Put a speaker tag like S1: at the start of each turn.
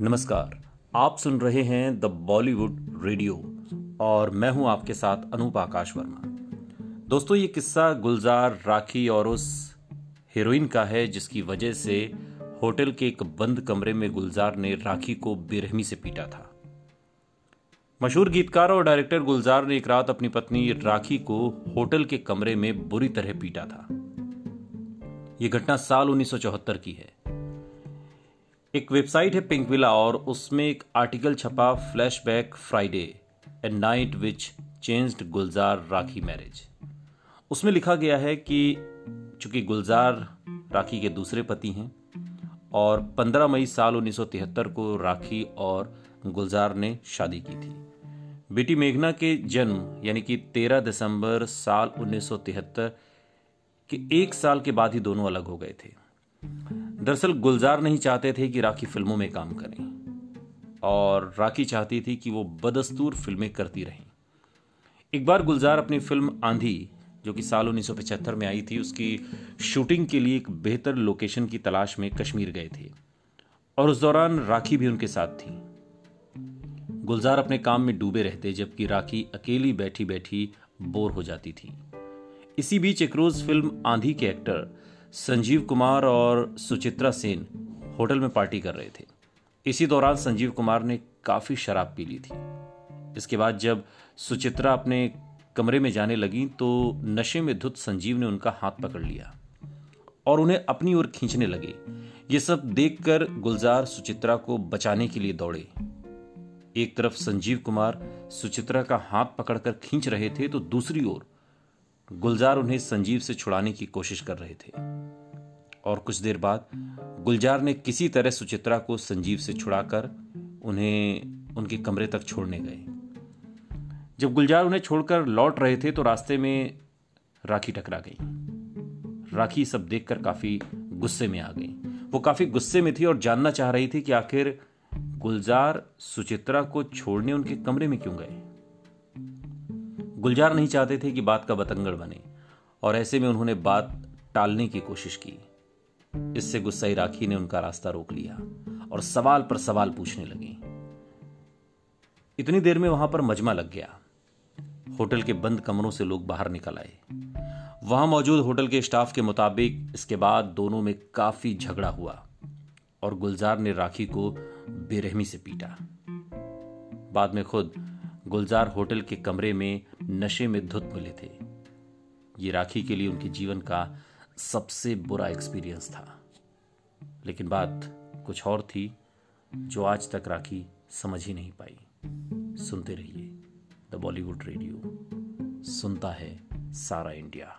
S1: नमस्कार, आप सुन रहे हैं द बॉलीवुड रेडियो और मैं हूँ आपके साथ अनूप आकाश वर्मा। दोस्तों, ये किस्सा गुलजार राखी और उस हीरोइन का है जिसकी वजह से होटल के एक बंद कमरे में गुलजार ने राखी को बेरहमी से पीटा था। मशहूर गीतकार और डायरेक्टर गुलजार ने एक रात अपनी पत्नी राखी को होटल के कमरे में बुरी तरह पीटा था। यह घटना साल 1974 की है। एक वेबसाइट है पिंकविला और उसमें एक आर्टिकल छपा flashback Friday a night which changed Gulzar Rakhee marriage उसमें लिखा गया है कि चूँकि गुलजार राखी के दूसरे पति हैं और 15 मई साल 1973 को राखी और गुलजार ने शादी की थी। बेटी मेघना के जन्म, यानी कि 13 दिसंबर साल 1973 के एक साल के बाद ही दोनों अलग हो गए थे। दरअसल गुलजार नहीं चाहते थे कि राखी फ़िल्मों में काम करें। और राखी चाहती थी कि वो बदस्तूर फ़िल्में करती रहें। एक बार गुलजार अपनी फ़िल्म आंधी, जो कि साल 1975 में आई थी, उसकी शूटिंग के लिए एक बेहतर लोकेशन की तलाश में कश्मीर गए थे। और उस दौरान राखी भी उनके साथ थी। गुलजार अपने काम में डूबे रहते, जबकि राखी अकेली बैठी बैठी बोर हो जाती थी। इसी बीच एक रोज फ़िल्म आंधी के एक्टर संजीव कुमार और सुचित्रा सेन होटल में पार्टी कर रहे थे। इसी दौरान संजीव कुमार ने काफ़ी शराब पी ली थी। इसके बाद जब सुचित्रा अपने कमरे में जाने लगी तो नशे में धुत संजीव ने उनका हाथ पकड़ लिया और उन्हें अपनी ओर खींचने लगे। ये सब देखकर गुलजार सुचित्रा को बचाने के लिए दौड़े। एक तरफ़ संजीव कुमार सुचित्रा का हाथ पकड़कर खींच रहे थे तो दूसरी ओर गुलजार उन्हें संजीव से छुड़ाने की कोशिश कर रहे थे। और कुछ देर बाद गुलजार ने किसी तरह सुचित्रा को संजीव से छुड़ाकर उन्हें उनके कमरे तक छोड़ने गए। जब गुलजार उन्हें छोड़कर लौट रहे थे तो रास्ते में राखी टकरा गई। राखी सब देखकर काफ़ी गुस्से में आ गई। वो काफ़ी गुस्से में थी और जानना चाह रही थी कि आखिर गुलजार सुचित्रा को छोड़ने उनके कमरे में क्यों गए। गुलजार नहीं चाहते थे कि बात का बतंगड़ बने और ऐसे में उन्होंने बात टालने की कोशिश की। इससे गुस्साई राखी ने उनका रास्ता रोक लिया और सवाल पर सवाल पूछने लगी। इतनी देर में वहाँ पर मजमा लग गया। होटल के बंद कमरों से लोग बाहर निकल आए। वहाँ मौजूद होटल के स्टाफ के मुताबिक इसके बाद दोनों में काफ़ी झगड़ा हुआ और गुलजार ने राखी को बेरहमी से पीटा। बाद में खुद गुलजार होटल के कमरे में नशे में धुत मिले थे। ये राखी के लिए उनके जीवन का सबसे बुरा एक्सपीरियंस था। लेकिन बात कुछ और थी जो आज तक राखी समझ ही नहीं पाई। सुनते रहिए द बॉलीवुड रेडियो सुनता है सारा इंडिया